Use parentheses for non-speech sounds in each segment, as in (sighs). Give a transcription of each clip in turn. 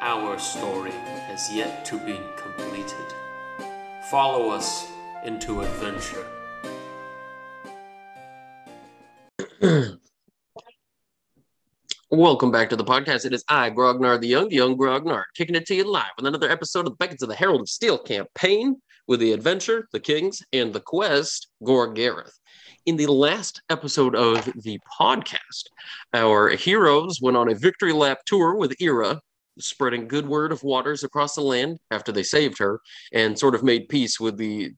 our story has yet to be completed. Follow us into adventure. Welcome back to the podcast. It is I, Grognard the Young, the Young Grognard, kicking it to you live with another episode of the Beckons of the Herald of Steel campaign with the adventure, the kings, and the quest, Gor'Gereth. In the last episode of the podcast, our heroes went on a victory lap tour with Ira, spreading good word of waters across the land after they saved her and sort of made peace with the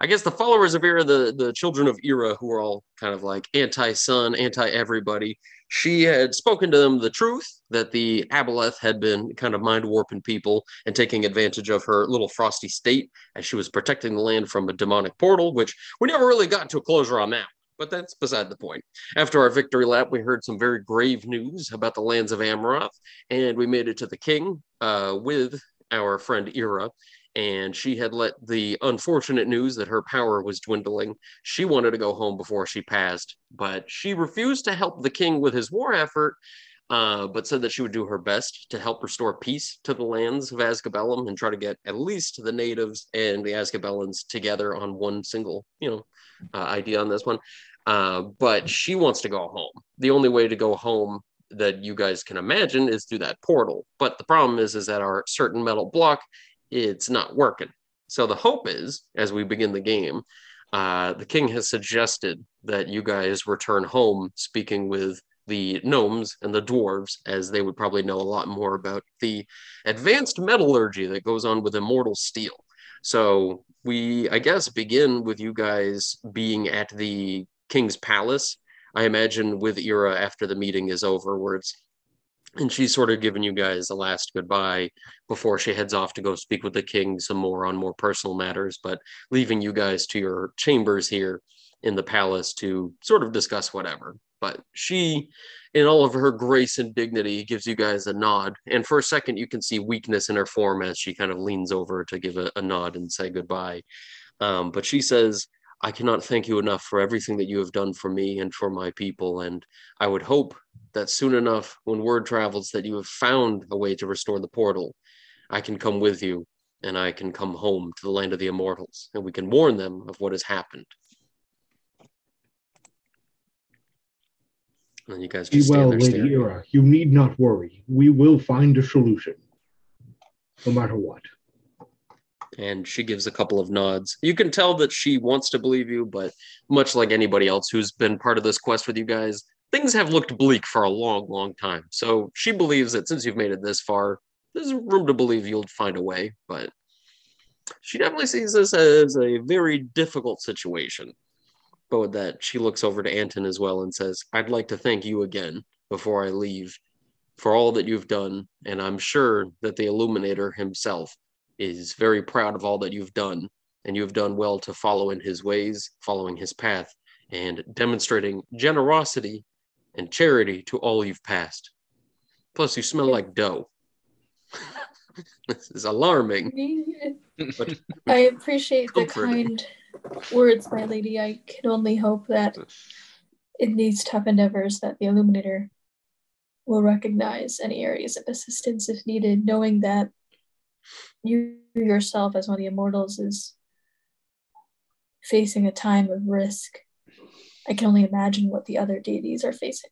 I guess the followers of Ira, the, the children of Ira, who are all kind of like anti sun, anti everybody, she had spoken to them the truth that the Aboleth had been kind of mind warping people and taking advantage of her little frosty state as she was protecting the land from a demonic portal, which we never really got to a closure on that. But that's beside the point. After our victory lap, we heard some very grave news about the lands of Amroth, and we made it to the king uh, with our friend Ira and she had let the unfortunate news that her power was dwindling. She wanted to go home before she passed, but she refused to help the king with his war effort, uh, but said that she would do her best to help restore peace to the lands of Azgabellum and try to get at least the natives and the Azgabellans together on one single, you know, uh, idea on this one. Uh, but she wants to go home. The only way to go home that you guys can imagine is through that portal. But the problem is, is that our certain metal block it's not working. So the hope is, as we begin the game, uh, the king has suggested that you guys return home speaking with the gnomes and the dwarves, as they would probably know a lot more about the advanced metallurgy that goes on with immortal steel. So we, I guess, begin with you guys being at the king's palace. I imagine with Ira after the meeting is over, where it's and she's sort of giving you guys a last goodbye before she heads off to go speak with the king some more on more personal matters, but leaving you guys to your chambers here in the palace to sort of discuss whatever. But she, in all of her grace and dignity, gives you guys a nod. And for a second, you can see weakness in her form as she kind of leans over to give a, a nod and say goodbye. Um, but she says, I cannot thank you enough for everything that you have done for me and for my people. And I would hope that soon enough, when word travels that you have found a way to restore the portal, I can come with you and I can come home to the land of the immortals and we can warn them of what has happened. And you guys just Be well, Lady. Ira. You need not worry. We will find a solution, no matter what. And she gives a couple of nods. You can tell that she wants to believe you, but much like anybody else who's been part of this quest with you guys, things have looked bleak for a long, long time. So she believes that since you've made it this far, there's room to believe you'll find a way, but she definitely sees this as a very difficult situation. But with that, she looks over to Anton as well and says, I'd like to thank you again before I leave for all that you've done. And I'm sure that the Illuminator himself is very proud of all that you've done. And you've done well to follow in his ways, following his path, and demonstrating generosity and charity to all you've passed. Plus, you smell like dough. (laughs) this is alarming. But (laughs) I appreciate the kind words, my lady. I can only hope that in these tough endeavors that the Illuminator will recognize any areas of assistance if needed, knowing that you yourself, as one of the immortals, is facing a time of risk. I can only imagine what the other deities are facing.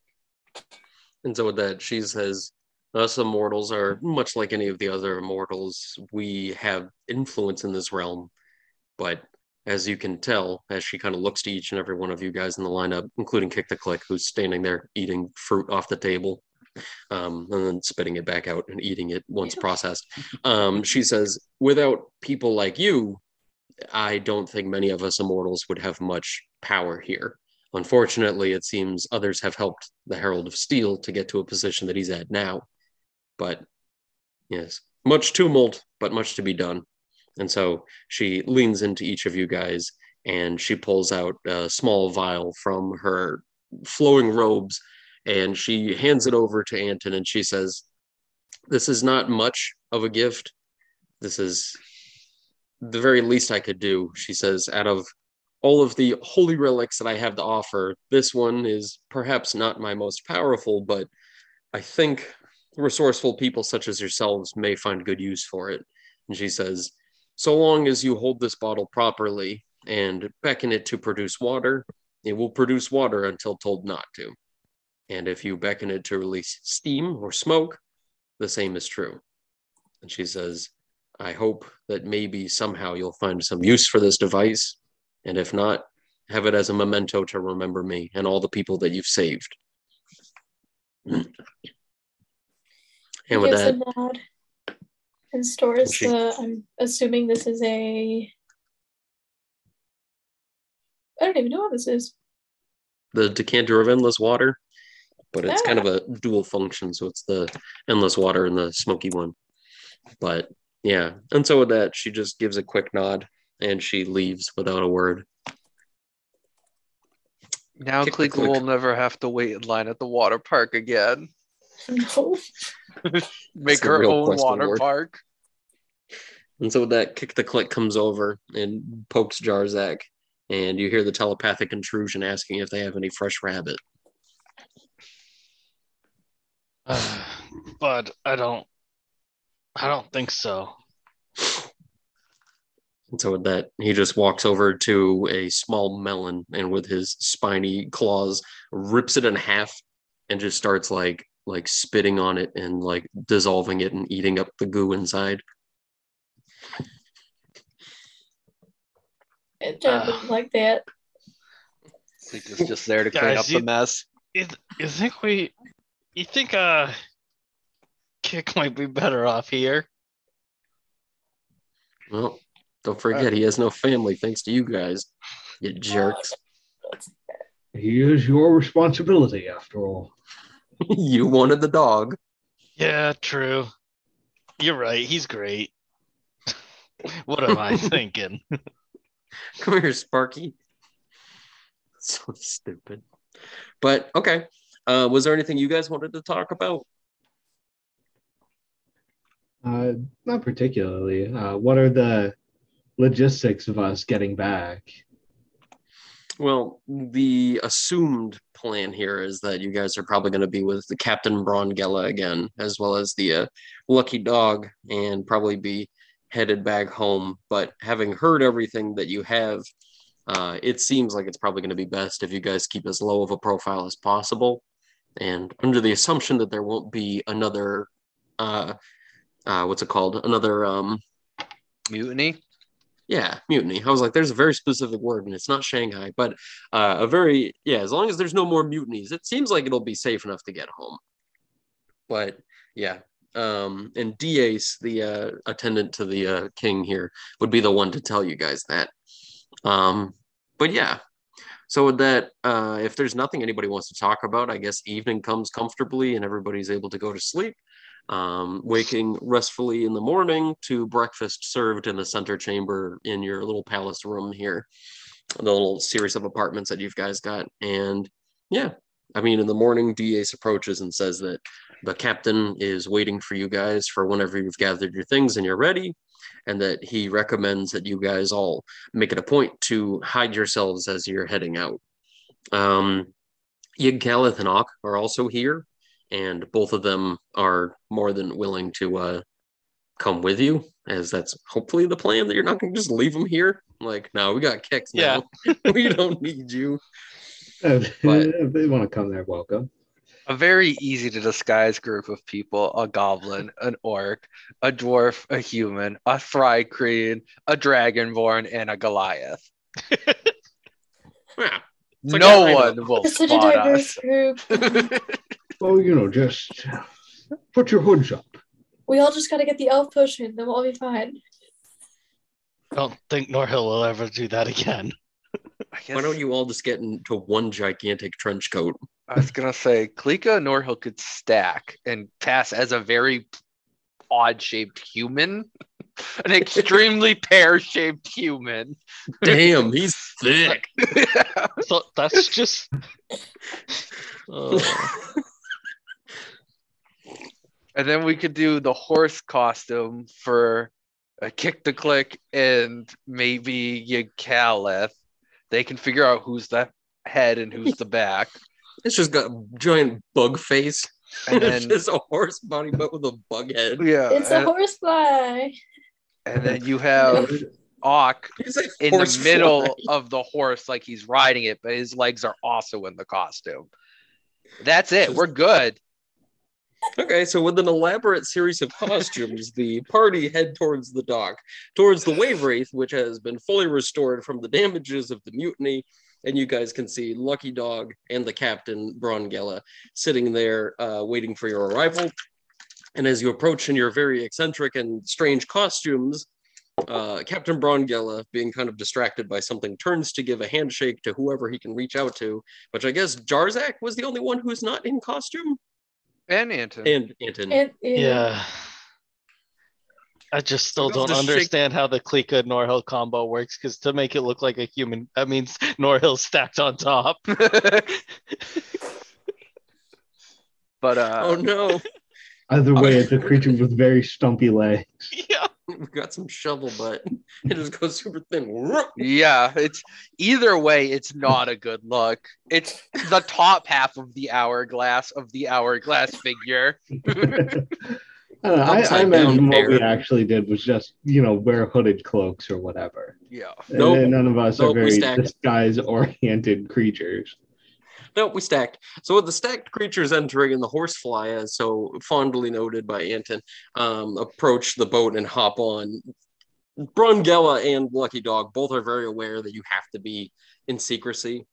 And so with that, she says, us immortals are much like any of the other immortals. We have influence in this realm, but as you can tell, as she kind of looks to each and every one of you guys in the lineup, including Kick the Click, who's standing there eating fruit off the table, um, and then spitting it back out and eating it once processed. Um, she says, "Without people like you, I don't think many of us immortals would have much power here. Unfortunately, it seems others have helped the Herald of Steel to get to a position that he's at now. But yes, much tumult, but much to be done. And so she leans into each of you guys and she pulls out a small vial from her flowing robes and she hands it over to Anton and she says, This is not much of a gift. This is the very least I could do. She says, out of all of the holy relics that I have to offer, this one is perhaps not my most powerful, but I think resourceful people such as yourselves may find good use for it. And she says, so long as you hold this bottle properly and beckon it to produce water, it will produce water until told not to. And if you beckon it to release steam or smoke, the same is true. And she says, I hope that maybe somehow you'll find some use for this device. And if not, have it as a memento to remember me and all the people that you've saved. and with that, a nod and stores She- the. I'm assuming this is a. I don't even know what this is. the decanter of endless water, but it's kind Ah. of a dual function. So it's the endless water and the smoky one. But yeah. And so with that, she just gives a quick nod and she leaves without a word. Now Kick click. will never have to wait in line at the water park again. No. (laughs) Make the her own water award. park. And so with that, kick the click comes over and pokes Jarzak. And you hear the telepathic intrusion asking if they have any fresh rabbit. (sighs) but I don't. I don't think so. And so with that, he just walks over to a small melon and with his spiny claws rips it in half and just starts like like spitting on it and like dissolving it and eating up the goo inside. It didn't ah. like that. Klika's just there to clean Guys, up you- the mess. You, th- you think we? You think uh, Kick might be better off here? Well, don't forget he has no family thanks to you guys. You jerks. (laughs) He is your responsibility, after all. (laughs) you wanted the dog. Yeah, true. You're right. He's great. (laughs) what am I thinking? Come here, Sparky. So stupid. But okay. Uh, was there anything you guys wanted to talk about? Uh, not particularly. Uh, what are the logistics of us getting back? Well, the assumed plan here is that you guys are probably going to be with the Captain Brongella again, as well as the uh, Lucky Dog, and probably be headed back home. But having heard everything that you have, uh, it seems like it's probably going to be best if you guys keep as low of a profile as possible. And under the assumption that there won't be another, uh, uh, what's it called? Another um, Mutiny? yeah, mutiny. I was like, there's a very specific word, and it's not Shanghai, but uh, a very yeah. As long as there's no more mutinies, it seems like it'll be safe enough to get home. But yeah, um, and Diaz, the uh, attendant to the uh, king here, would be the one to tell you guys that. Um, but yeah, so with that, uh, if there's nothing anybody wants to talk about, I guess evening comes comfortably and everybody's able to go to sleep um, waking restfully in the morning to breakfast served in the center chamber in your little palace room here, the little series of apartments that you've guys got. And yeah, I mean, in the morning, DAS approaches and says that the captain is waiting for you guys for whenever you've gathered your things and you're ready. And that he recommends that you guys all make it a point to hide yourselves as you're heading out. Um, Yig Calith and Ock are also here and both of them are more than willing to uh, come with you, as that's hopefully the plan. That you're not going to just leave them here. Like, no, we got kicks now. (laughs) we don't need you. If But- if they want to come, they're welcome. A very easy to disguise group of people a goblin, an orc, a dwarf, a human, a thri-kreen, a dragonborn, and a Goliath. Yeah. like no a one will It's such a spot diverse us. group. (laughs) Well, you know, just put your hoods up. We all just gotta get the elf potion, then we'll all be fine. Don't think Norhill will ever do that again. I, guess, Why don't you all just get into one gigantic trench coat? I was gonna say Klika and Norhill could stack and pass as a very odd shaped human. (laughs) An extremely (laughs) pear shaped human. Damn, he's thick. (laughs) So that's just. Oh. And then we could do the horse costume for a kick to click and maybe Ygalith. They can figure out who's the head and who's the back. It's just got a giant bug face. And (laughs) it's just a horse body, but with a bug head. yeah, It's a and, horsefly. and then you have (laughs) Auk He's in the middle fly. of the horse, like he's riding it, but his legs are also in the costume. That's it. We're good. Okay, so with an elaborate series of costumes, the party head towards the dock, towards the wave wraith, which has been fully restored from the damages of the mutiny. And you guys can see Lucky Dog and the captain, Braun Brongella, sitting there uh, waiting for your arrival. And as you approach in your very eccentric and strange costumes, uh, Captain Brongella, being kind of distracted by something, turns to give a handshake to whoever he can reach out to, which I guess Jarzak was the only one who's not in costume. And Anton. And Anton. And, Yeah. I just still don't shake- understand how the Klika Norhill combo works because to make it look like a human, that means (laughs) Norhill stacked on top. (laughs) but uh Oh no, (laughs) Either way, it's a creature with very stumpy legs. yeah. we've got some shovel butt. It just goes super thin. Yeah, it's either way, it's not a good look. It's the top half of the hourglass of the hourglass figure. I, don't know, I, I imagine down what we actually did was just, you know, wear hooded cloaks or whatever. Yeah. And Nope. then none of us Nope, are very stacked. disguise oriented creatures. No, we stacked. So with the stacked creatures entering and the horsefly, as so fondly noted by Anton, um, approach the boat and hop on. Brongella and Lucky Dog both are very aware that you have to be in secrecy.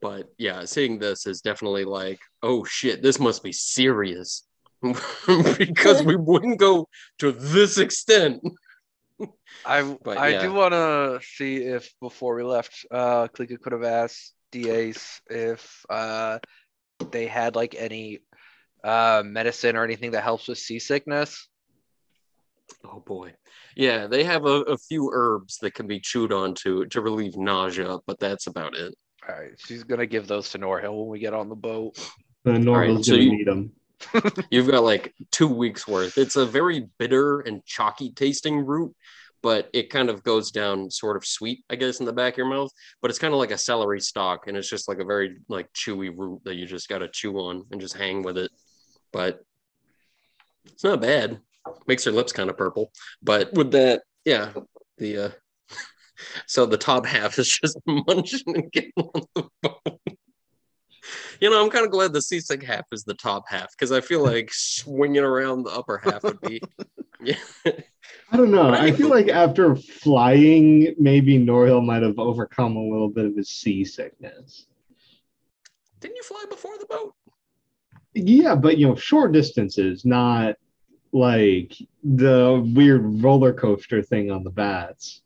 But yeah, seeing this is definitely like, oh shit, this must be serious. (laughs) because we wouldn't go to this extent. I (laughs) But, I yeah. do want to see if before we left, uh, Klika could have asked DAs if uh, they had like any uh, medicine or anything that helps with seasickness. Oh boy. Yeah, they have a, a few herbs that can be chewed on to to relieve nausea, but that's about it. All right, she's gonna give those to Norhill when we get on the boat. Then right, so gonna you- need them. (laughs) You've got like two weeks worth. It's a very bitter and chalky tasting root, but it kind of goes down sort of sweet, I guess, in the back of your mouth. But it's kind of like a celery stalk, and it's just like a very like chewy root that you just got to chew on and just hang with it. But it's not bad. Makes your lips kind of purple. But with that, yeah, the uh (laughs) so the top half is just (laughs) munching and getting on the boat. You know, I'm kind of glad the seasick half is the top half because I feel like swinging around the upper half would be. (laughs) Yeah. I don't know. I feel like (laughs) after flying, maybe Norhill might have overcome a little bit of his seasickness. Didn't you fly before the boat? Yeah, but you know, short distances, not like the weird roller coaster thing on the bats.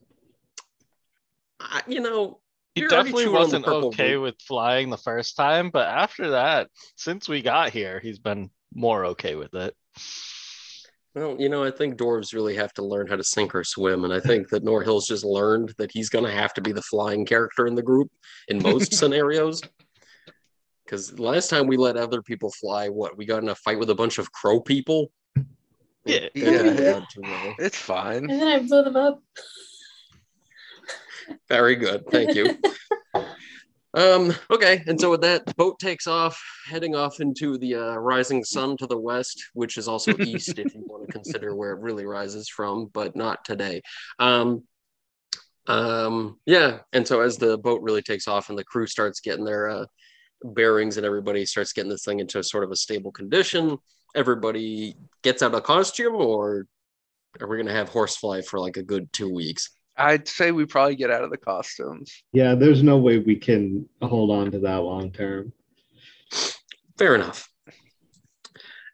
I, you know, He You're definitely chewing on the wasn't okay root. with flying the first time, but after that, since we got here, he's been more okay with it. well, you know, I think dwarves really have to learn how to sink or swim, and I think that Norhill's just learned that he's going to have to be the flying character in the group in most (laughs) scenarios. Because last time we let other people fly, what we got in a fight with a bunch of crow people. Yeah. That Yeah. didn't go too well. It's fine. And then I blew them up. Very good. Thank you. (laughs) Um, okay, and so with that, the boat takes off, heading off into the uh, rising sun to the west, which is also east if you want to consider where it really rises from, but not today. Um, um, yeah, and so as the boat really takes off and the crew starts getting their uh, bearings and everybody starts getting this thing into sort of a stable condition, everybody gets out of costume, or are we gonna have horsefly for like a good two weeks? I'd say we probably get out of the costumes. Yeah, there's no way we can hold on to that long term. Fair enough.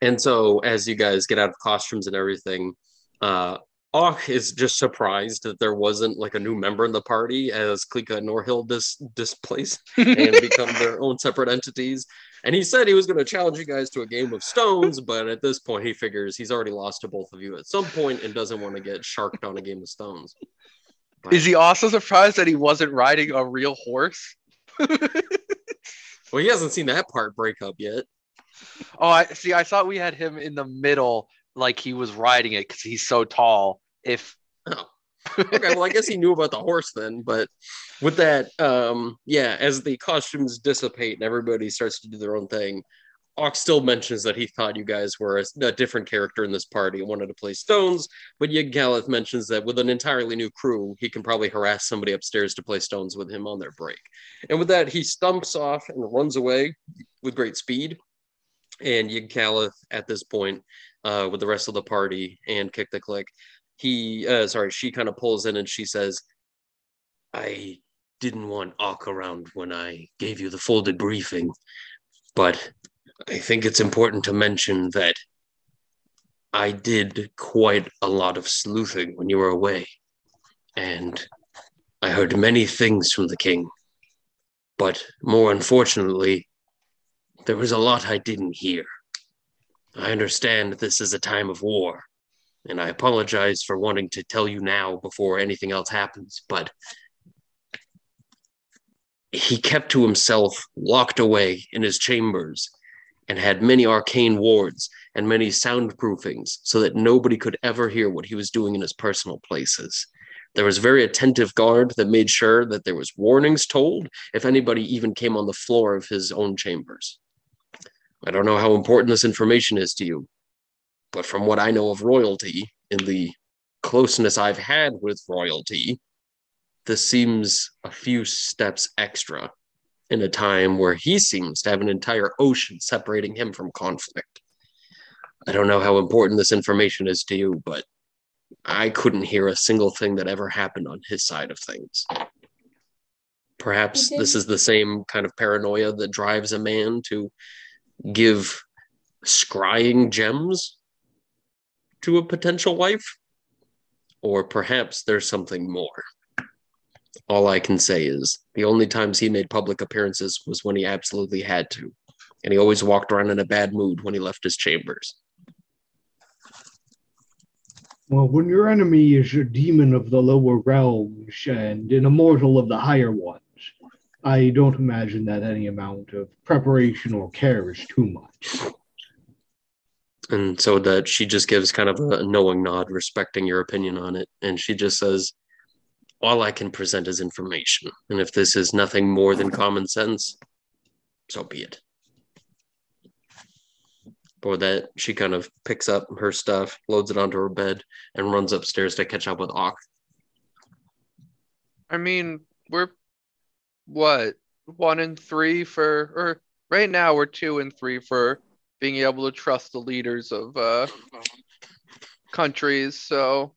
And so, as you guys get out of costumes and everything, uh, Auk is just surprised that there wasn't like a new member in the party as Klika and Norhill dis- displaced (laughs) and become their own separate entities. And he said he was going to challenge you guys to a game of stones, but at this point, he figures he's already lost to both of you at some point and doesn't want to get sharked on a game of stones. Is he also surprised that he wasn't riding a real horse? Well, he hasn't seen that part break up yet. Oh, I see. I thought we had him in the middle, like he was riding it because he's so tall. If Oh. okay, well, I guess he knew about the horse then, but with that, um, yeah, as the costumes dissipate and everybody starts to do their own thing, Ox still mentions that he thought you guys were a, a different character in this party and wanted to play Stones, but Yig Galith mentions that with an entirely new crew, he can probably harass somebody upstairs to play Stones with him on their break. And with that, he stumps off and runs away with great speed. And Yig Galith, at this point, uh, with the rest of the party and Kick the Click, he uh sorry she kind of pulls in and she says i didn't want Ock around when i gave you the full debriefing but i think it's important to mention that i did quite a lot of sleuthing when you were away and i heard many things from the king. But more unfortunately there was a lot i didn't hear. I understand this is a time of war and I apologize for wanting to tell you now before anything else happens, but he kept to himself, locked away in his chambers, and had many arcane wards and many soundproofings so that nobody could ever hear what he was doing in his personal places. There was very attentive guard that made sure that there was warnings told if anybody even came on the floor of his own chambers. I don't know how important this information is to you, but from what I know of royalty in the closeness I've had with royalty, this seems a few steps extra in a time where he seems to have an entire ocean separating him from conflict. I don't know how important this information is to you, but I couldn't hear a single thing that ever happened on his side of things. Perhaps this is the same kind of paranoia that drives a man to give scrying gems to a potential wife? Or perhaps there's something more. All I can say is the only times he made public appearances was when he absolutely had to. And he always walked around in a bad mood when he left his chambers. Well, when your enemy is a demon of the lower realms and an immortal of the higher ones, I don't imagine that any amount of preparation or care is too much. And so that she just gives kind of a knowing nod, respecting your opinion on it. And she just says, All I can present is information. And if this is nothing more than common sense, so be it. For that, she kind of picks up her stuff, loads it onto her bed, and runs upstairs to catch up with Ock. I mean, we're what one and three for, or right now we're two and three for being able to trust the leaders of uh countries. So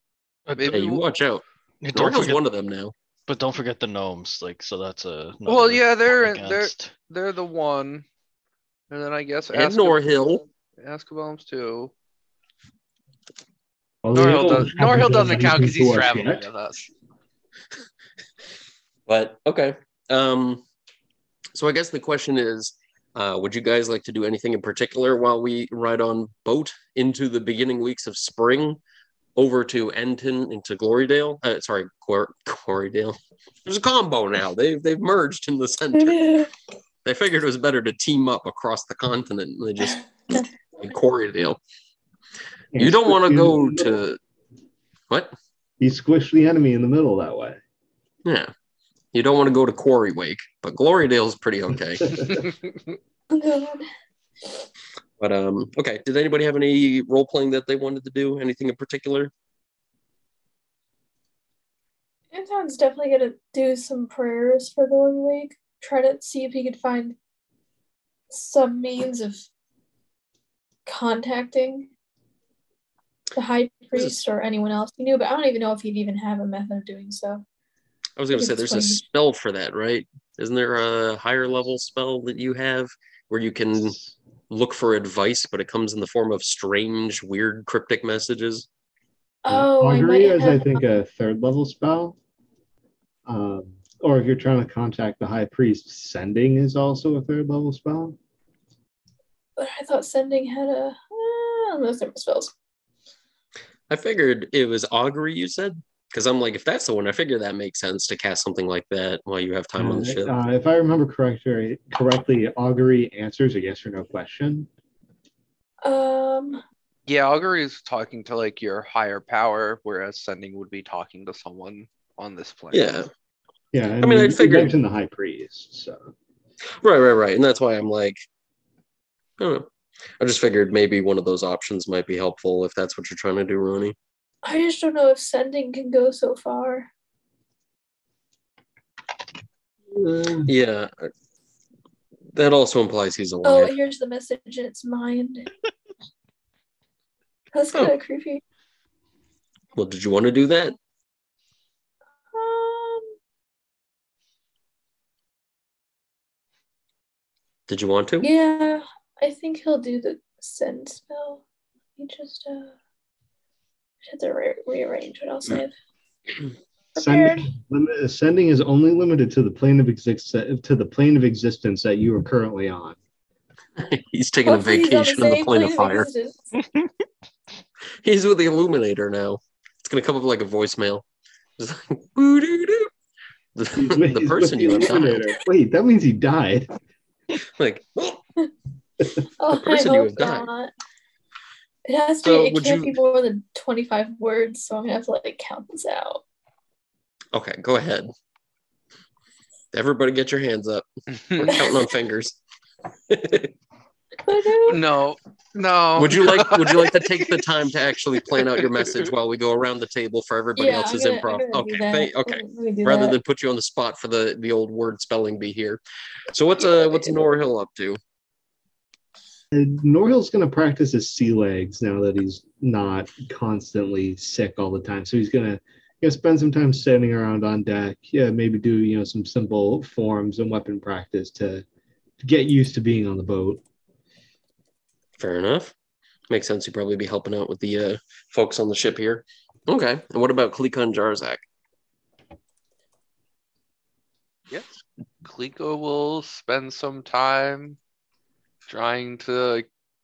Maybe Hey, you we'll- watch out. Yeah, don't Norhill's forget, one of them now. but don't forget the gnomes. Like, so that's a. Well, yeah, they're they're they're the one, and then I guess And Azkaban- Norhill. Azkaban's too. Well, they Norhill, does, Norhill doesn't count because he's traveling yet. with us. (laughs) But okay. Um, so I guess the question is, uh, would you guys like to do anything in particular while we ride on boat into the beginning weeks of spring, over to Endton into Glorydale? Uh, sorry, Glor- Glorydale. There's a combo now. They've they've merged in the center. (laughs) They figured it was better to team up across the continent. and They just (laughs) like Quarrydale. You don't want to go to what? You squish the enemy in the middle that way. Yeah. You don't want to go to Quarry Wake, but Glorydale's pretty okay. (laughs) God. But um, okay. Did anybody have any role playing that they wanted to do? Anything in particular? Anton's definitely gonna do some prayers for Glorywake. Try to see if he could find some means of contacting the high priest or anyone else he knew, but I don't even know if he'd even have a method of doing so. I was gonna say there's a spell for that, right? Isn't there a higher level spell that you have where you can look for advice, but it comes in the form of strange, weird, cryptic messages? Oh, Augury might is, I think, a third level spell. Um, or if you're trying to contact the high priest, sending is also a third level spell. but I thought sending had a uh, those different spells. I figured it was augury. You said because I'm like, if that's the one, I figure that makes sense to cast something like that while you have time on the Uh, ship. uh, if I remember correctly, correctly, augury answers a yes or no question. Um, Yeah, augury is talking to like your higher power, whereas sending would be talking to someone on this planet. yeah, Yeah, I, I mean, I figured- mentioned the high priest, so right, right, right, and that's why I'm like, I don't know. I just figured maybe one of those options might be helpful if that's what you're trying to do, Ronnie. I just don't know if sending can go so far. uh, Yeah, that also implies he's Oh, here's the message in its mind. (laughs) That's Oh. kind of creepy. Well, did you want to do that? Um, Did you want to? yeah, I think he'll do the send spell. Let me just uh, I have to re- rearrange what else I have prepared. sending, limit, uh, sending is only limited to the plane of exist uh, to the plane of existence that you are currently on. (laughs) He's taking Hopefully a he's on vacation on the same plane of of fire. existence. (laughs) He's with the Illuminator now. It's gonna come up like a voicemail. Just like, boo-doo-doo. (laughs) The, He's with- the he's with person you have died. Illuminator. Wait, that means he died. Like, oh, Oh, person I you hope have died. not. It has to So be, it can't you- be more than 25 words, so I'm gonna have to like count this out. okay, go ahead. Everybody, get your hands up. We're (laughs) counting on fingers. No, no. would you like? Would you like to (laughs) take the time to actually plan out your message while we go around the table for everybody Yeah, else's gonna- improv? Okay, thank- okay. Let me do Rather that. than put you on the spot for the the old word spelling bee here. So what's uh what's Norhill up to? And Norhill's going to practice his sea legs now that he's not constantly sick all the time. So he's going to you know, spend some time standing around on deck. Yeah, maybe do you know some simple forms and weapon practice to, to get used to being on the boat. Fair enough. Makes sense. You'd probably be helping out with the uh, folks on the ship here. Okay. And what about Klikon Jarzak? Yes. Klika will spend some time trying to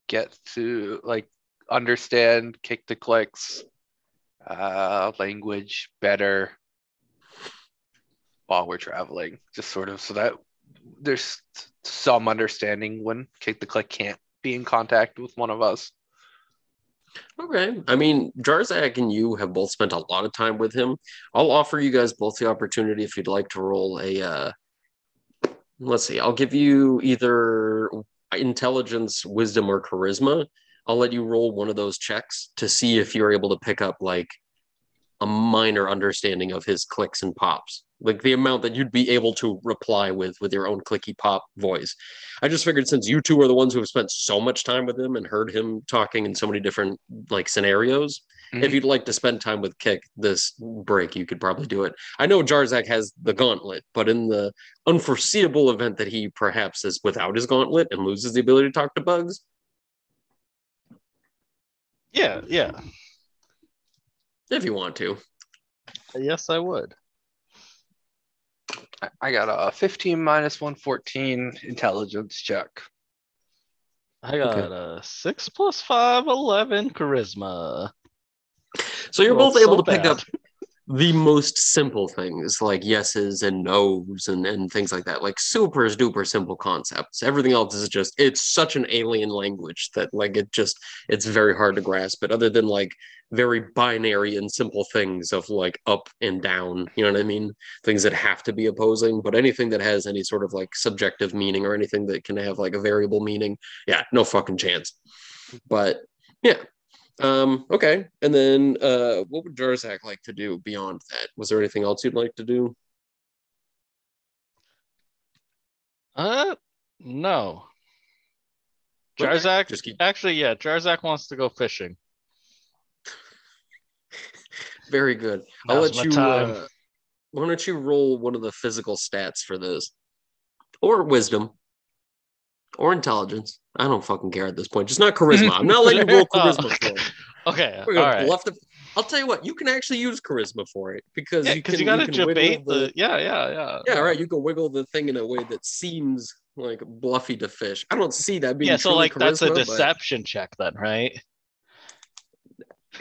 get to like understand kick the clicks uh language better while we're traveling. Just sort of so that there's some understanding when kick the click can't be in contact with one of us. Okay. I mean, Jarzak and you have both spent a lot of time with him. I'll offer you guys both the opportunity if you'd like to roll a. Uh, let's see. I'll give you either intelligence, wisdom, or charisma. I'll let you roll one of those checks to see if you're able to pick up like a minor understanding of his clicks and pops, like the amount that you'd be able to reply with with your own clicky pop voice. I just figured since you two are the ones who have spent so much time with him and heard him talking in so many different like scenarios, Mhm. if you'd like to spend time with Kick this break, you could probably do it. I know Jarzak has the gauntlet, but in the unforeseeable event that he perhaps is without his gauntlet and loses the ability to talk to bugs, Yeah, yeah. if you want to. Yes, I would. I- I got a 15 minus 114 intelligence check. I got a six plus five, 11 charisma. So you're Well, both able so to pick bad. up the most simple things like yeses and nos and, and things like that, like super duper simple concepts. Everything else is just it's such an alien language that like it just it's very hard to grasp. But other than like very binary and simple things of like up and down, you know what I mean? Things that have to be opposing, but anything that has any sort of like subjective meaning or anything that can have like a variable meaning, yeah, no fucking chance. But yeah, um, okay. And then uh what would Jarzak like to do beyond that? Was there anything else you'd like to do? Uh, no. Jarzak, Just keep actually, yeah, Jarzak wants to go fishing. (laughs) very good. I'll let you. Uh, why don't you roll one of the physical stats for this, or wisdom, or intelligence? I don't fucking care at this point. Just not charisma. I'm not letting you (laughs) roll charisma okay. for it. Okay, We're all gonna right. the. I'll tell you what. You can actually use charisma for it because Yeah, you can. you, gotta can wiggle debate the, Yeah, yeah, yeah. Yeah, right. You can wiggle the thing in a way that seems like bluffy to fish. I don't see that being. Yeah, so like that's a charisma, but- deception check then, right?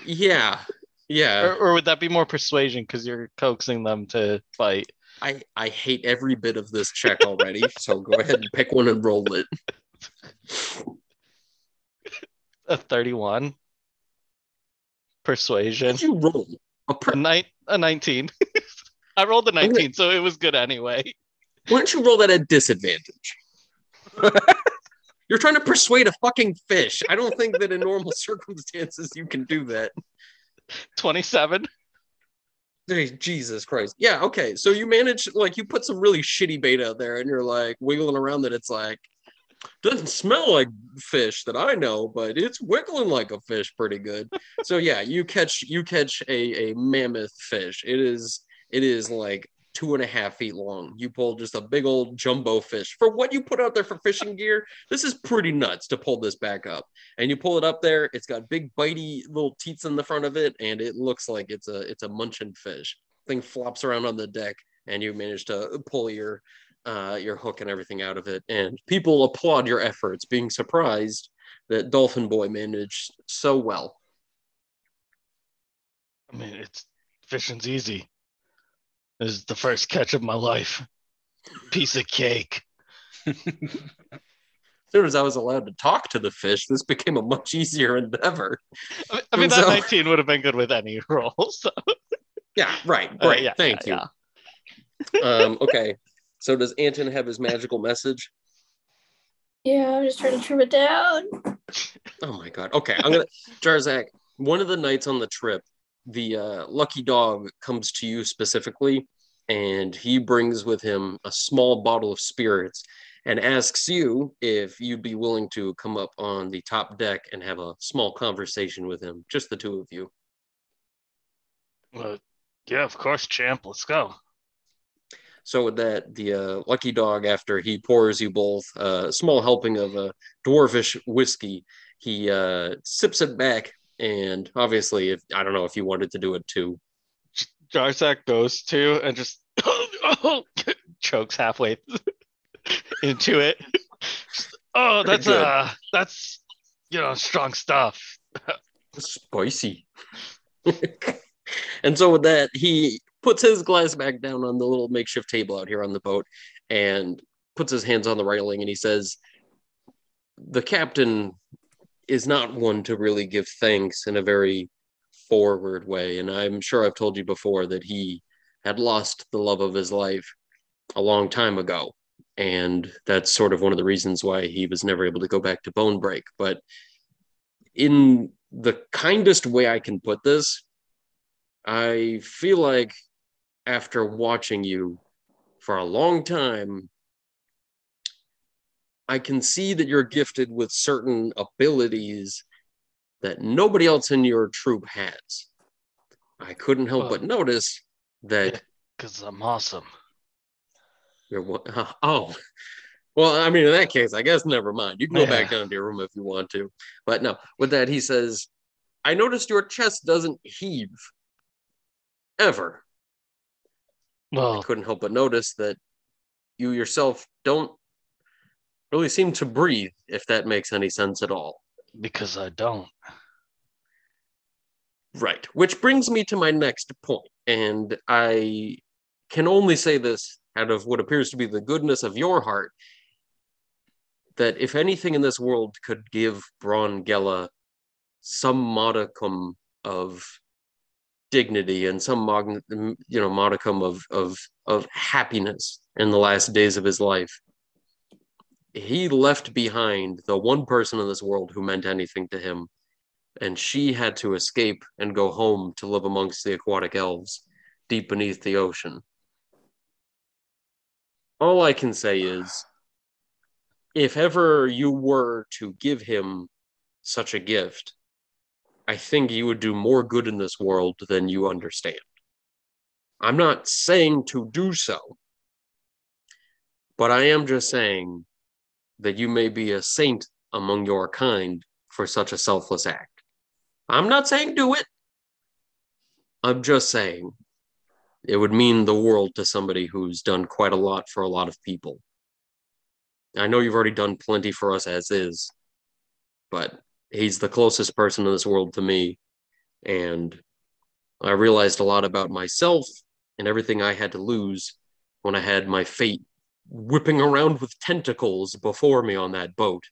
Yeah, yeah. Or, or would that be more persuasion because you're coaxing them to fight? I I hate every bit of this check already. so go ahead and pick one and roll it. A 31. Persuasion. You roll a per- A, ni- a 19. (laughs) I rolled a gonna- 19, so it was good anyway. Why don't you roll that at disadvantage? You're trying to persuade a fucking fish. I don't think that in normal (laughs) circumstances you can do that. 27. Jesus Christ. Yeah, okay. So you manage like you put some really shitty bait out there and you're like wiggling around that it's like doesn't smell like fish that I know, but it's wiggling like a fish pretty good. so yeah, you catch you catch a, a mammoth fish. It is it is like two and a half feet long. You pull just a big old jumbo fish. For what you put out there for fishing gear, this is pretty nuts to pull this back up. And you pull it up there, it's got big bitey little teats in the front of it, and it looks like it's a it's a munching fish. Thing flops around on the deck, and you manage to pull your uh, your hook and everything out of it. And people applaud your efforts, being surprised that Dolphin Boy managed so well. I mean, it's fishing's easy. This is the first catch of my life. Piece of cake. (laughs) As soon as I was allowed to talk to the fish, this became a much easier endeavor. I mean, I mean that so- 19 would have been good with any roll. So, Yeah, right. uh, Great. yeah, Thank yeah, you. Um, okay. So does Anton have his magical message? Yeah, I'm just trying to trim it down. Oh my god. Okay, I'm gonna Jarzak. One of the nights on the trip, the uh, lucky dog comes to you specifically, and he brings with him a small bottle of spirits, and asks you if you'd be willing to come up on the top deck and have a small conversation with him, just the two of you. yeah. Yeah, of course, champ. Let's go. So with that, the uh, lucky dog, after he pours you both a small helping of a dwarfish whiskey, he uh, sips it back, and obviously, if I don't know if you wanted to do it too, Jarzak goes to and just (coughs) chokes halfway (laughs) into it. oh, that's uh that's you know strong stuff. spicy. (laughs) and so with that, he puts his glass back down on the little makeshift table out here on the boat and puts his hands on the railing and he says, The captain is not one to really give thanks in a very forward way. And I'm sure I've told you before that he had lost the love of his life a long time ago. And that's sort of one of the reasons why he was never able to go back to Bone Break. But in the kindest way I can put this, I feel like after watching you for a long time, I can see that you're gifted with certain abilities that nobody else in your troop has. I couldn't help but notice that Cause I'm awesome. you're one- (laughs) oh, well, I mean, in that case, I guess never mind. You can go back down to your room if you want to. But no, with that, he says, I noticed your chest doesn't heave ever. Well, I couldn't help but notice that you yourself don't really seem to breathe, if that makes any sense at all. because I don't. Right. Which brings me to my next point, And I can only say this out of what appears to be the goodness of your heart that if anything in this world could give Brongella some modicum of dignity and some mod- you know modicum of of of happiness in the last days of his life he left behind the one person in this world who meant anything to him and she had to escape and go home to live amongst the aquatic elves deep beneath the ocean all i can say is if ever you were to give him such a gift, I think you would do more good in this world than you understand. I'm not saying to do so, but I am just saying that you may be a saint among your kind for such a selfless act. I'm not saying do it. I'm just saying it would mean the world to somebody who's done quite a lot for a lot of people. I know you've already done plenty for us as is, but he's the closest person in this world to me. And I realized a lot about myself and everything I had to lose when I had my fate whipping around with tentacles before me on that boat.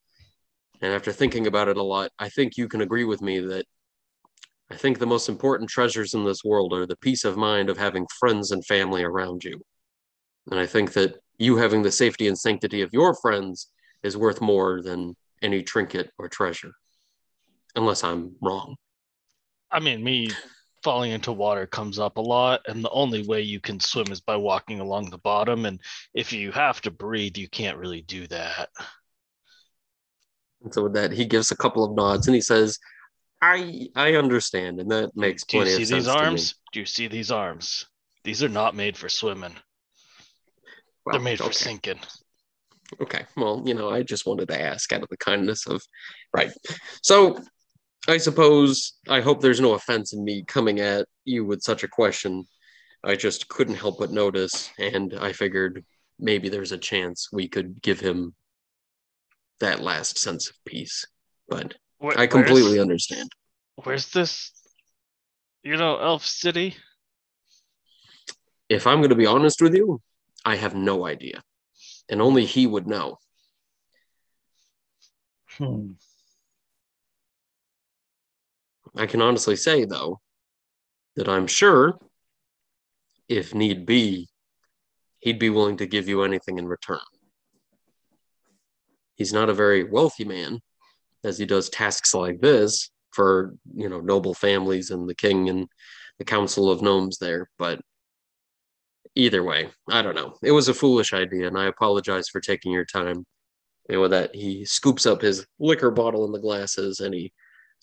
And after thinking about it a lot, I think you can agree with me that I think the most important treasures in this world are the peace of mind of having friends and family around you. And I think that you having the safety and sanctity of your friends is worth more than any trinket or treasure. Unless I'm wrong. I mean, me falling into water comes up a lot, and the only way you can swim is by walking along the bottom. And if you have to breathe, you can't really do that. And so with that, he gives a couple of nods and he says, I I understand, and that makes Do you plenty see of sense these to me. arms? Do you see these arms? These are not made for swimming. Well, They're made for okay. sinking. Okay. Well, you know, I just wanted to ask out of the kindness of right. So I suppose I hope there's no offense in me coming at you with such a question. I just couldn't help but notice, and I figured maybe there's a chance we could give him that last sense of peace. But Where- I completely Where's, understand. where's this? You know, Elf City. If I'm going to be honest with you, I have no idea. And only he would know. Hmm. I can honestly say, though, that I'm sure, if need be, he'd be willing to give you anything in return. He's not a very wealthy man, as he does tasks like this for, you know, noble families and the king and the council of gnomes there. But either way, I don't know. It was a foolish idea, and I apologize for taking your time. And with that, he scoops up his liquor bottle and the glasses and he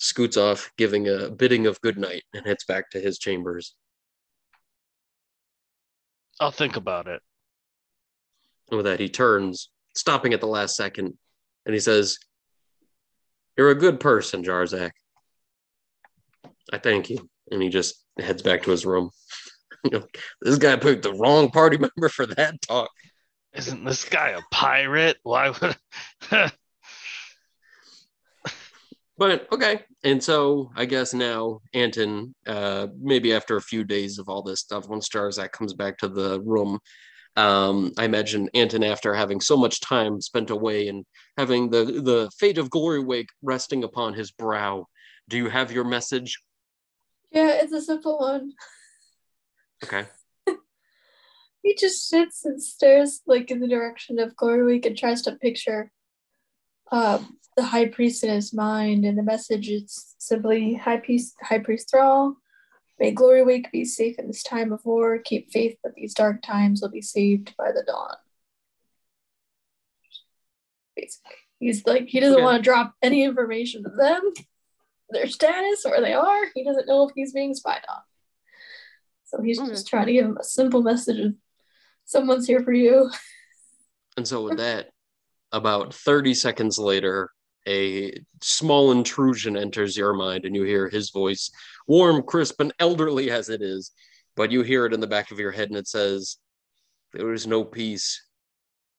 scoots off, giving a bidding of good night, and heads back to his chambers. I'll think about it. And with that, he turns, stopping at the last second, and he says, You're a good person, Jarzak. I thank you. And he just heads back to his room. (laughs) This guy picked the wrong party (laughs) member for that talk. Isn't this guy a pirate? Why would? (laughs) But okay. And so I guess now Anton, uh, maybe after a few days of all this stuff, once Jarzak comes back to the room, um, I imagine Anton, after having so much time spent away and having the the fate of Glorywake resting upon his brow, do you have your message? Yeah, it's a simple one. Okay. (laughs) He just sits and stares like in the direction of Glorywake and tries to picture um, the high priest in his mind. And the message is simply High Priest, High Priest Thrall, may Glorywake be safe in this time of war. Keep faith that these dark times will be saved by the dawn. Basically, he's like, he doesn't Okay. want to drop any information to them, their status, or where they are. He doesn't know if he's being spied on. So he's Okay. just trying to give him a simple message of someone's here for you. And so with that, about 30 seconds later, a small intrusion enters your mind and you hear his voice, warm, crisp, and elderly as it is, but you hear it in the back of your head and it says, There is no peace.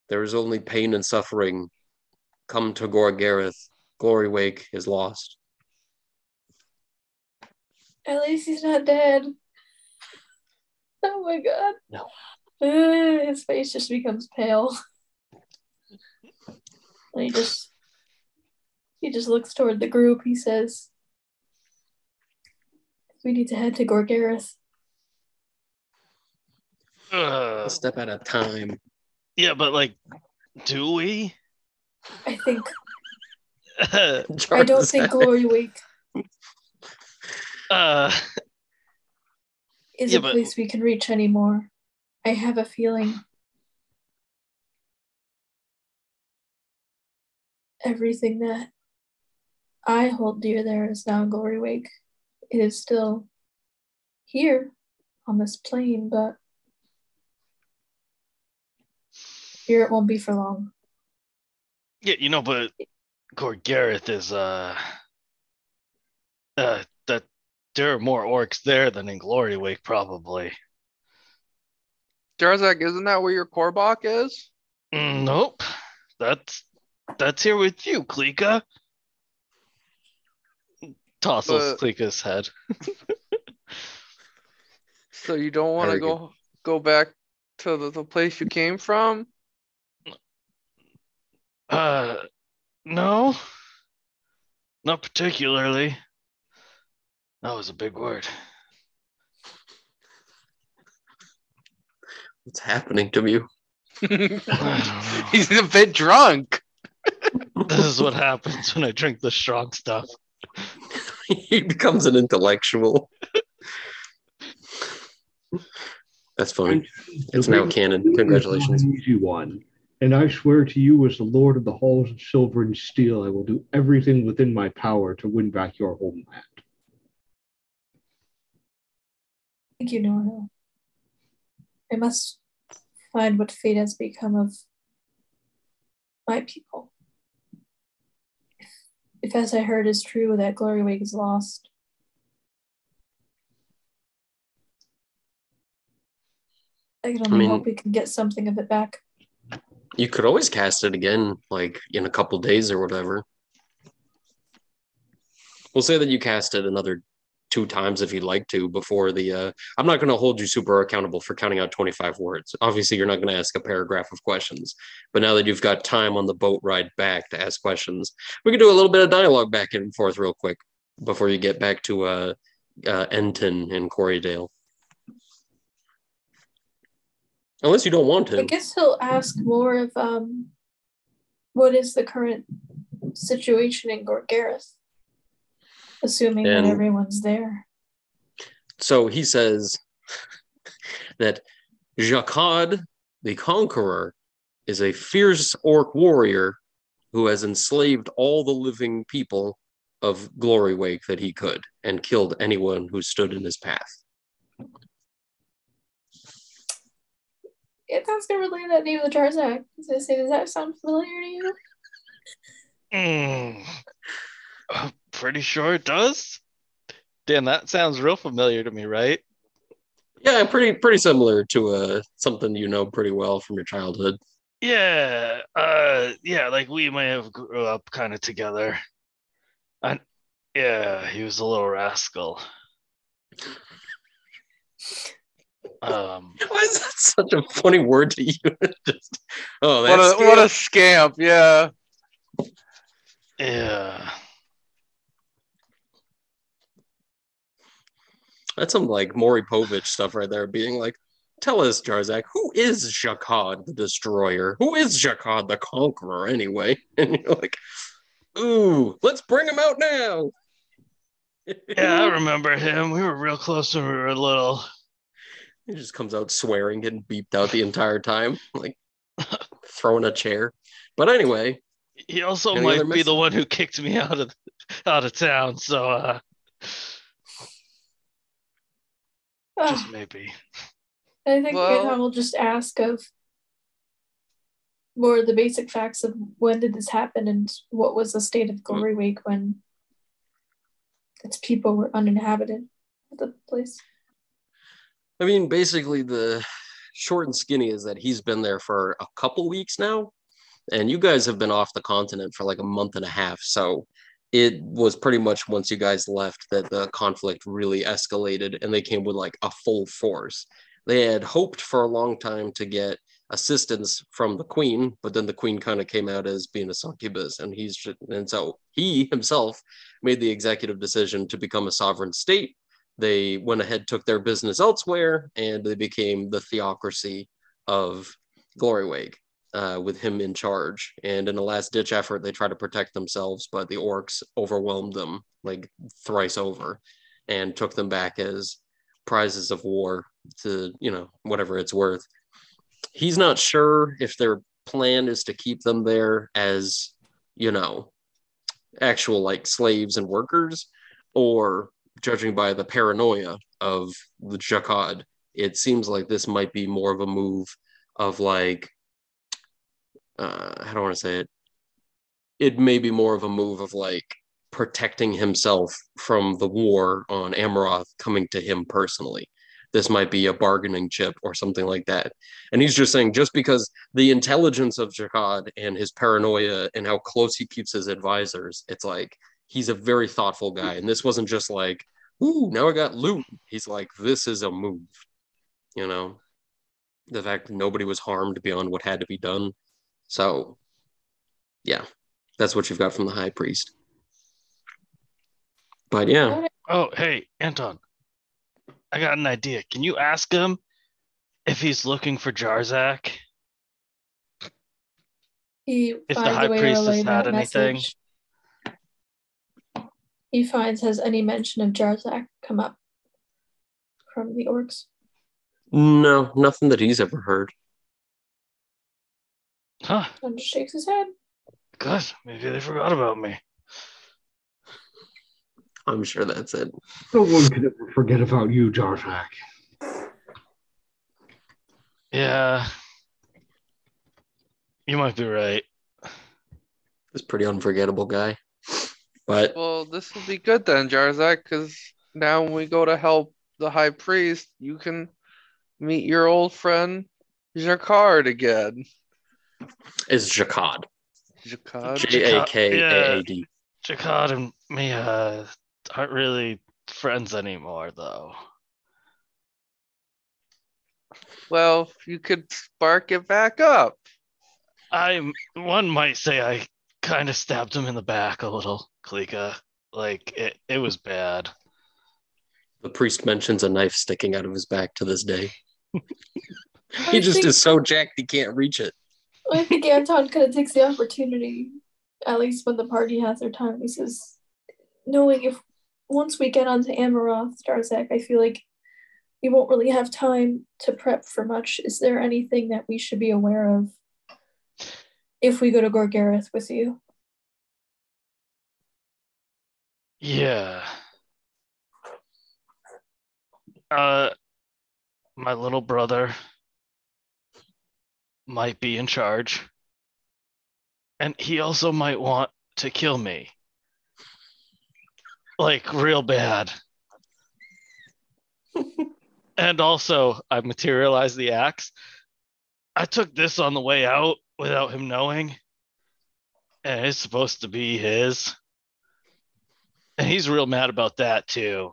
There is only pain and suffering. Come to Gor'Gereth. Glory Wake is lost. At least he's not dead. Oh my god. No. Uh, his face just becomes pale. And he just he just looks toward the group. He says, We need to head to Gor'Gereth. A step at a time. yeah, but like, do we? I think (laughs) uh, I don't think Glory Week is Yeah, a but- place we can reach anymore. I have a feeling everything that I hold dear there is now Glorywake. It is still here on this plane, but here it won't be for long. Yeah, you know, but Gor'Gereth is uh uh that there are more orcs there than in Glorywake, probably. Jarzak, isn't that where your Korbok is? Mm, nope. That's that's here with you, Klika. Tosses But- Klika's head. (laughs) So you don't want to Very good. go go back to the, the place you came from? Uh no. Not particularly. That was a big word. What's happening to you? (laughs) I don't know. (laughs) He's a bit drunk. This is what happens when I drink the strong stuff. (laughs) he becomes an intellectual. That's funny. It's now canon. Congratulations. An easy one. And I swear to you, as the Lord of the Halls of Silver and Steel, I will do everything within my power to win back your homeland. Thank you, Nora. I must find what fate has become of my people. If, as I heard is true that Glorywake is lost, I can only mean- hope we can get something of it back. You could always cast it again, like in a couple days or whatever. We'll say that you cast it another two times if you'd like to before the. Uh, I'm not going to hold you super accountable for counting out 25 words. Obviously, you're not going to ask a paragraph of questions. But now that you've got time on the boat ride back to ask questions, we can do a little bit of dialogue back and forth real quick before you get back to uh, uh, Endton and Corydale. Unless you don't want to. I guess he'll ask more of um, what is the current situation in Gor'Gereth, assuming that everyone's there. So he says that Jakaad the Conqueror is a fierce orc warrior who has enslaved all the living people of Glorywake that he could and killed anyone who stood in his path. If I was gonna relay that name to Jarzak, I say, does that sound familiar to you? Mm. I'm (laughs) pretty sure it does. Dan, that sounds real familiar to me, right? Yeah, pretty pretty similar to uh, something you know pretty well from your childhood. Yeah, uh, yeah, like we may have grew up kind of together. And yeah, he was a little rascal. Um, (laughs) Why is that such a funny word to use? (laughs) Just, oh, What that's a what a scamp, yeah. yeah, That's some like Maury Povich stuff right there, being like, tell us, Jarzak, who is Jakaad the Destroyer? Who is Jakaad the Conqueror anyway? (laughs) And you're like, ooh, let's bring him out now. (laughs) yeah, I remember him. We were real close when we were little. He just comes out swearing, getting beeped out the entire time, like throwing a chair. But anyway, He also might be the one who kicked me out of out of town. So, uh, Ah, just maybe. I think Well- Well, will just ask of more of the basic facts of when did this happen and what was the state of Glorywake when its people were uninhabited of the place. I mean, basically, the short and skinny is that he's been there for a couple weeks now, and you guys have been off the continent for like a month and a half. So it was pretty much once you guys left that the conflict really escalated, and they came with like a full force. They had hoped for a long time to get assistance from the queen, but then the queen kind of came out as being a succubus, and he's and so he himself made the executive decision to become a sovereign state they went ahead took their business elsewhere and they became the theocracy of glory wake uh, with him in charge. And in a last ditch effort they tried to protect themselves but the orcs overwhelmed them like thrice over and took them back as prizes of war to you know whatever it's worth. He's not sure if their plan is to keep them there as you know, actual like slaves and workers, or judging by the paranoia of the Jakaad, it seems like this might be more of a move of like, uh, how do I want to say it? It may be more of a move of like protecting himself from the war on Amaroth coming to him personally. This might be a bargaining chip or something like that. And he's just saying, just because the intelligence of Jakaad and his paranoia and how close he keeps his advisors, it's like he's a very thoughtful guy. And this wasn't just like, ooh, now I got loot. He's like, this is a move. You know, the fact nobody was harmed beyond what had to be done. So, yeah, that's what you've got from the high priest. But yeah, Oh, hey, Anton. I got an idea. Can you ask him if he's looking for Jarzak? He If the high priest way to priestess relay had anything? message. He finds has any mention of Jarzak come up from the orcs. no, nothing that he's ever heard. Huh, And just shakes his head. good. Maybe they forgot about me. I'm sure that's it. No one could ever forget about you, Jarzak. Yeah. You might be right. This pretty unforgettable guy. But Well, this will be good then, Jarzak, because now when we go to help the high priest, you can meet your old friend Jakaad again. Is Jakaad. Jacquard? J A K A A D. Jakaad and me uh, aren't really friends anymore, though. Well, you could spark it back up. I one might say I kind of stabbed him in the back a little, Klika. Like it, it was bad. The priest mentions a knife sticking out of his back to this day. (laughs) He just think- is so jacked he can't reach it. I think Anton kind of takes the opportunity, at least when the party has their time. He says, knowing if once we get onto Amaroth, Jarzak, I feel like we won't really have time to prep for much. Is there anything that we should be aware of if we go to Gor'Gereth with you? Yeah. Uh, my little brother might be in charge, and he also might want to kill me. Like, real bad. (laughs) and also, I materialized the axe. I took this on the way out without him knowing, and it's supposed to be his. And he's real mad about that too.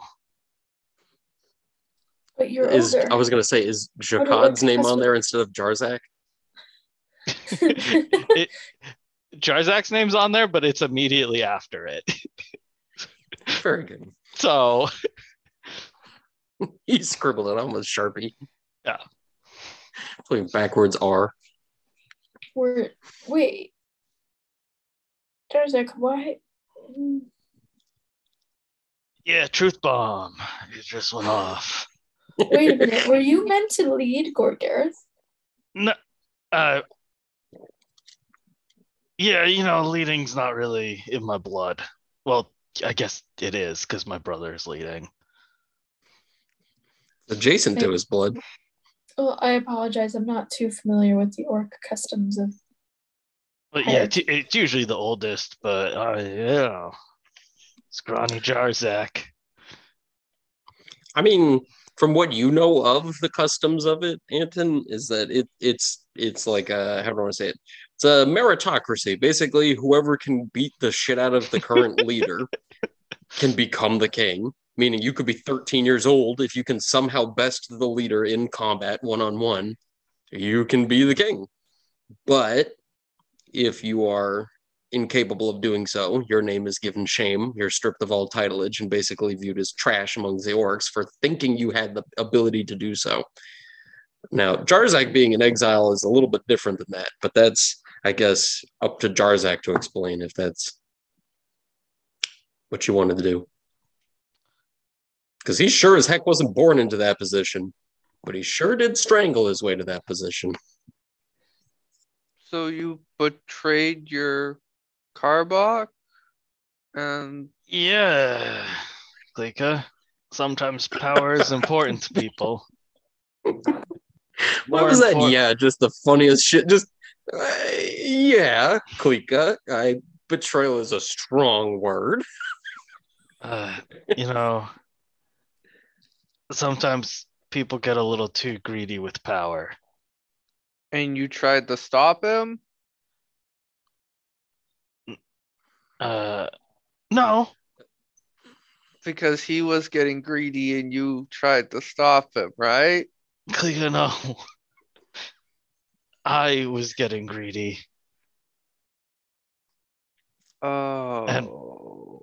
But you're Is older. I was gonna say, is do you Jakaad's name on there instead of Jarzak? (laughs) it, Jarzak's name's on there, but it's immediately after it. (laughs) Very good. So (laughs) He scribbled it on with Sharpie. Yeah. Putting backwards R. We're wait. Jarzak, why? Yeah, truth bomb. It just went off. Wait a minute. Were you meant to lead Gor'Gereth? No, uh, yeah, you know, leading's not really in my blood. Well, I guess it is because my brother is leading. Adjacent to his blood. Well, I apologize. I'm not too familiar with the orc customs of. But yeah, it's, it's usually the oldest. But uh, yeah, scrawny Jarzak. I mean, from what you know of the customs of it, Anton, is that it it's it's like a how do I want to say it? It's a meritocracy. Basically, whoever can beat the shit out of the current (laughs) leader can become the king. Meaning, you could be 13 years old if you can somehow best the leader in combat one on one, you can be the king. But if you are incapable of doing so, your name is given shame, you're stripped of all titleage, and basically viewed as trash among the orcs for thinking you had the ability to do so. Now, Jarzak being in exile is a little bit different than that, but that's, I guess, up to Jarzak to explain if that's what you wanted to do. Because he sure as heck wasn't born into that position, but he sure did strangle his way to that position. So you betrayed your Carbach, and Yeah, Klika. Sometimes power is important to people. (laughs) What More was that? import- Yeah, just the funniest shit. Just uh, yeah, Klika. I betrayal is a strong word. (laughs) Uh, you know, sometimes people get a little too greedy with power. and you tried to stop him. Uh, no, because he was getting greedy and you tried to stop him, right? Klika, no. I was getting greedy. Oh.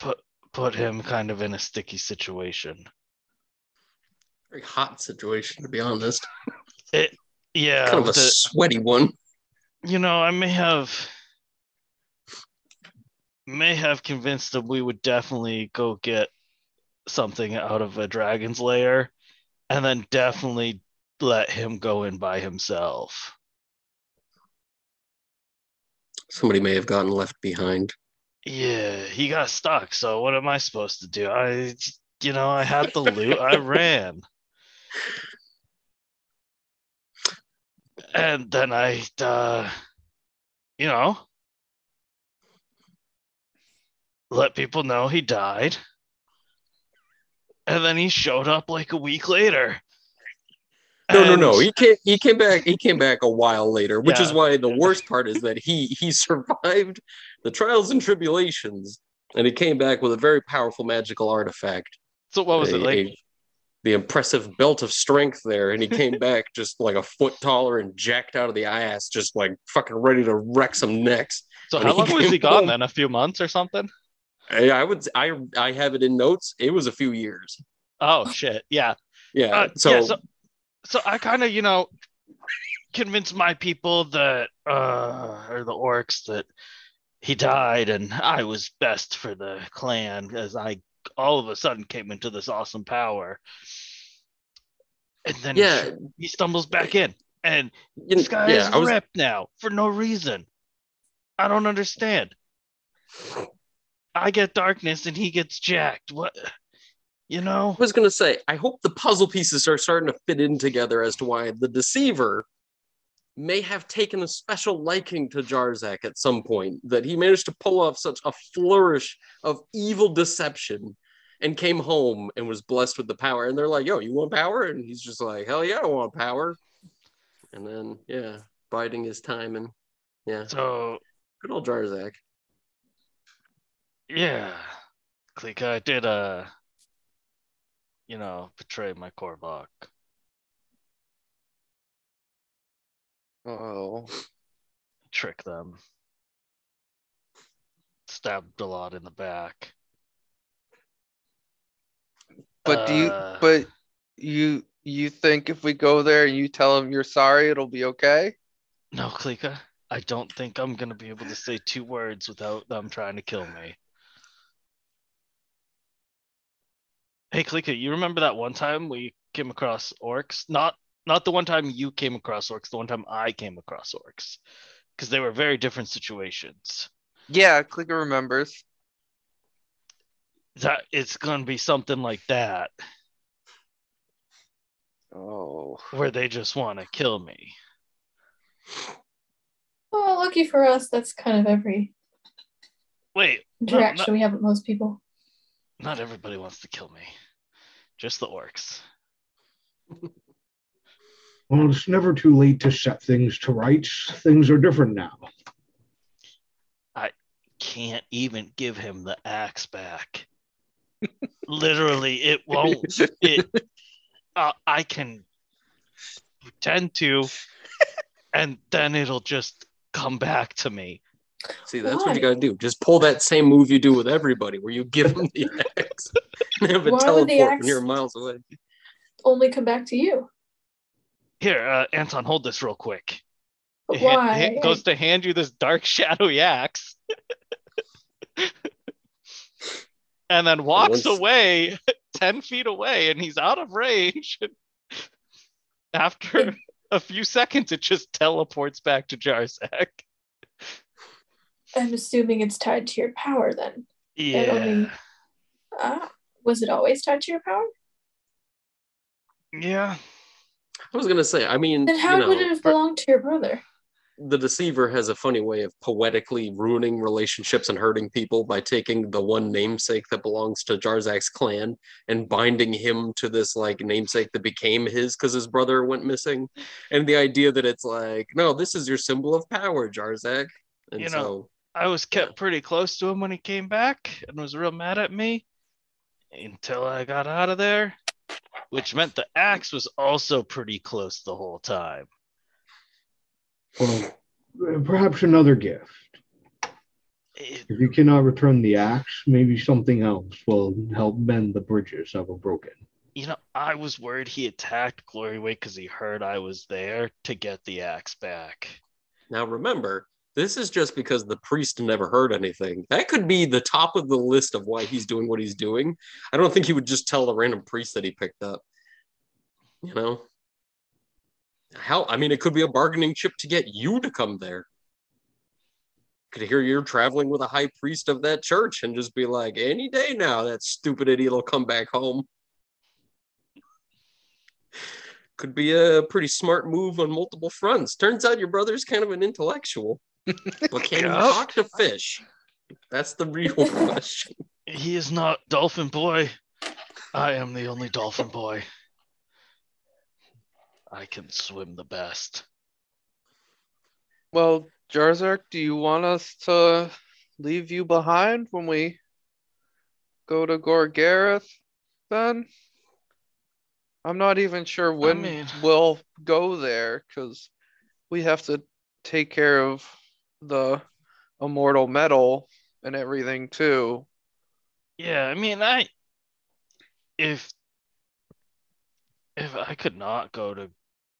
Put put him kind of in a sticky situation. Very hot situation, to be honest. Yeah, kind of a the- sweaty one. you know, I may have may have convinced him we would definitely go get something out of a dragon's lair and then definitely let him go in by himself. Somebody may have gotten left behind. Yeah, he got stuck, so what am I supposed to do? I you know, I had the loot, I (laughs) ran. And then I uh you know let people know he died. And then he showed up like a week later. No, no, And- no. He came. He came back. He came back a while later, which is why the worst part is that he he (laughs) survived the trials and tribulations, and he came back with a very powerful magical artifact. So what was it like? a- the impressive belt of strength there, and he came (laughs) back just like a foot taller and jacked out of the ass, just like fucking ready to wreck some necks. So when how long was he gone home- then? A few months or something? I, I would. I I have it in notes. It was a few years. Oh shit. Yeah. Yeah. Uh, so, yeah, so so I kind of, you know, convinced my people that uh or the orcs that he died and I was best for the clan as I all of a sudden came into this awesome power. And then he yeah. he stumbles back in and this guy yeah. is I was. ripped now for no reason. I don't understand. I get darkness and he gets jacked. What you know? I was gonna say, I hope the puzzle pieces are starting to fit in together as to why the deceiver may have taken a special liking to Jarzak at some point, that he managed to pull off such a flourish of evil deception and came home and was blessed with the power. And they're like, yo, you want power? And he's just like, hell yeah, I want power. And then, yeah, biding his time and yeah, So good old Jarzak. Yeah, Klika, I did uh you know, betray my Korvac. Oh. Trick them. Stabbed a lot in the back. But do you Uh, but you you think if we go there and you tell him you're sorry, it'll be okay? no, Klika, I don't think I'm gonna be able to say two words without them trying to kill me. Hey Klika, you remember that one time we came across orcs? Not not the one time you came across orcs, the one time I came across orcs. Because they were very different situations. Yeah, Klika remembers. that it's going to be something like that Oh. where they just want to kill me Well, lucky for us, that's kind of every wait no, interaction we have with most people. Not everybody wants to kill me. Just the orcs. (laughs) Well, it's never too late to set things to rights. Things are different now. I can't even give him the axe back. Literally it (laughs) won't it uh, i can pretend to (laughs) and then it'll just come back to me See, that's what you gotta do. Just pull that same move you do with everybody, where you give them the (laughs) axe (laughs) and have it Why teleport would when you're miles away. Only come back to you. here uh, anton hold this real quick But It ha- why? it goes to hand you this dark (laughs) shadowy axe and then walks once- away 10 feet away and he's out of range after a few seconds it just teleports back to jarzak I'm assuming it's tied to your power then. Yeah. only- Ah, was it always tied to your power? Yeah. I was gonna say, I mean, Then how you know, would it have belonged to your brother? the deceiver has a funny way of poetically ruining relationships and hurting people by taking the one namesake that belongs to Jarzak's clan and binding him to this like namesake that became his because his brother went missing. And the idea that it's like, no, this is your symbol of power, Jarzak. And You so know, I was kept pretty close to him when he came back and was real mad at me until I got out of there, which meant the axe was also pretty close the whole time. Well, perhaps another gift. It- If you cannot return the axe, maybe something else will help mend the bridges that were broken. you know, I was worried he attacked Gloryway because he heard I was there to get the axe back. now remember, this is just because the priest never heard anything. That could be the top of the list of why he's doing what he's doing. I don't think he would just tell the random priest that he picked up. You know? How I mean it could be a bargaining chip to get you to come there. Could hear you're traveling with a high priest of that church and just be like, any day now, that stupid idiot will come back home. Could be a pretty smart move on multiple fronts. Turns out your brother's kind of an intellectual. (laughs) but can you Yup. talk to fish? That's the real (laughs) question. He is not Dolphin Boy. I am the only Dolphin Boy. I can swim the best. Well, Jarzak, do you want us to leave you behind when we go to Gor'Gereth then? I'm not even sure when mean- we'll go there because we have to take care of the immortal metal and everything too. Yeah, I mean, I if if I could not go to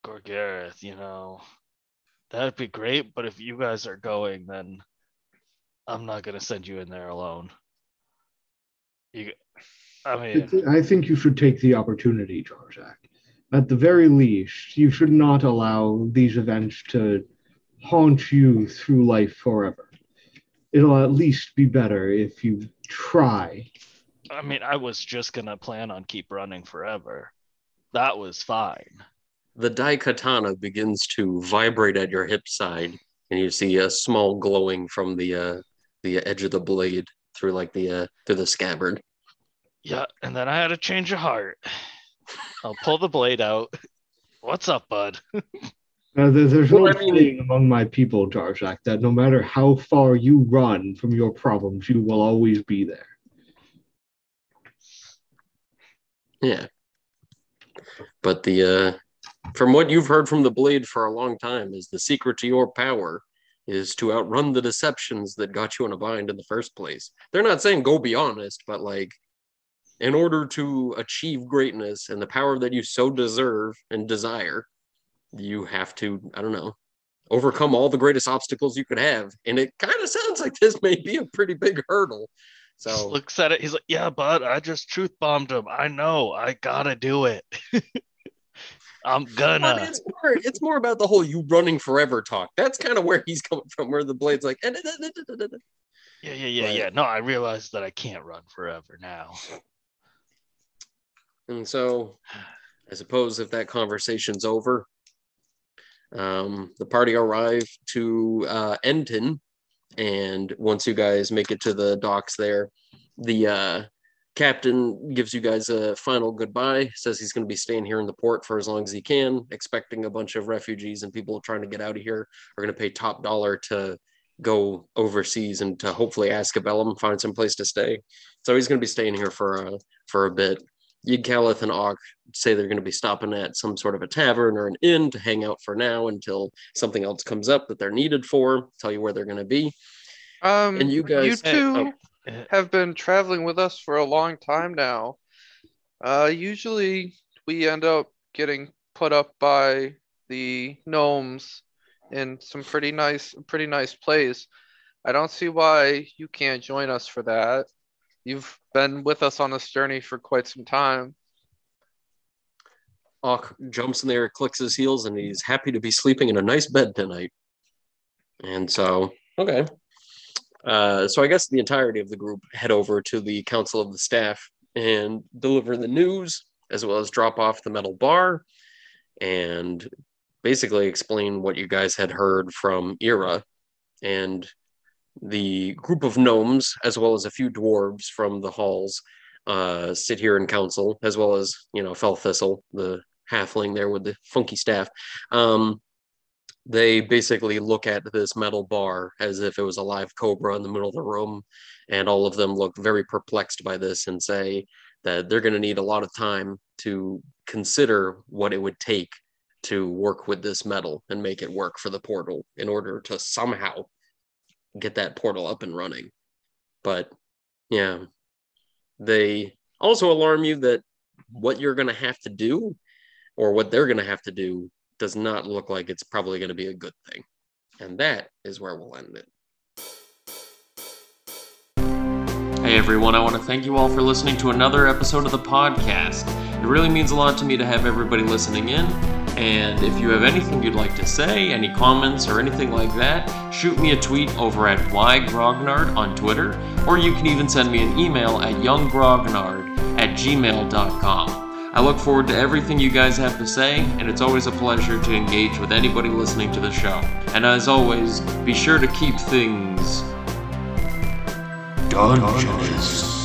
Gor'Gereth, you know, that'd be great. But if you guys are going, then I'm not gonna send you in there alone. You, I I mean, I think you should take the opportunity, Jarzak. At the very least, you should not allow these events to haunt you through life forever. It'll at least be better if you try. I mean, I was just gonna plan on keep running forever. That was fine. the daikatana begins to vibrate at your hip side, and you see a small glowing from the uh, the edge of the blade through like the uh, through the scabbard. Yeah, and then I had a change of heart. I'll pull the blade out. (laughs) What's up, bud? (laughs) Uh, there- there's Well, no I mean- among my people, Jarzak, that no matter how far you run from your problems, you will always be there. Yeah, but the uh, from what you've heard from the blade for a long time is the secret to your power is to outrun the deceptions that got you in a bind in the first place. They're not saying go be honest, but like in order to achieve greatness and the power that you so deserve and desire, you have to, I don't know, overcome all the greatest obstacles you could have. And it kind of sounds like this may be a pretty big hurdle. Just So looks at it. He's like, "Yeah, bud, I just truth bombed him. I know. I gotta do it. (laughs) I'm gonna." it's more it's more about the whole you running forever talk. That's kind of where he's coming from, where the blade's like, "Eh, da, da, da, da, da, da." Yeah, yeah, yeah, yeah. No, I realize that I can't run forever now. and so I suppose if that conversation's over, um, the party arrive to uh, Endton, and once you guys make it to the docks there, the uh, captain gives you guys a final goodbye. Says he's going to be staying here in the port for as long as he can, expecting a bunch of refugees and people trying to get out of here are going to pay top dollar to go overseas and to hopefully Ascabellum find some place to stay. So he's going to be staying here for a for a bit. Yigkalith and Auk say they're going to be stopping at some sort of a tavern or an inn to hang out for now until something else comes up that they're needed for. Tell you where they're going to be. Um, And you guys- you two oh. Have been traveling with us for a long time now. Uh, usually we end up getting put up by the gnomes in some pretty nice, pretty nice place. I don't see why you can't join us for that. You've been with us on this journey for quite some time. Auk jumps in there, clicks his heels, and he's happy to be sleeping in a nice bed tonight. And so, okay. Uh, so I guess the entirety of the group head over to the council of the staff and deliver the news, as well as drop off the metal bar, and basically explain what you guys had heard from Ira and the group of gnomes, as well as a few dwarves from the halls, uh, sit here in council, as well as you know Fel Thistle, the halfling there with the funky staff. Um, they basically look at this metal bar as if it was a live cobra in the middle of the room, and all of them look very perplexed by this and say that they're going to need a lot of time to consider what it would take to work with this metal and make it work for the portal in order to somehow get that portal up and running. But yeah, they also alarm you that what you're going to have to do or what they're going to have to do does not look like it's probably going to be a good thing. And that is where we'll end it. Hey everyone, I want to thank you all for listening to another episode of the podcast. It really means a lot to me to have everybody listening in. And if you have anything you'd like to say, any comments or anything like that, shoot me a tweet over at ygrognard on Twitter, or you can even send me an email at yunggrognard at gmail.com. I look forward to everything you guys have to say, and it's always a pleasure to engage with anybody listening to the show. And as always, be sure to keep things Dungeons.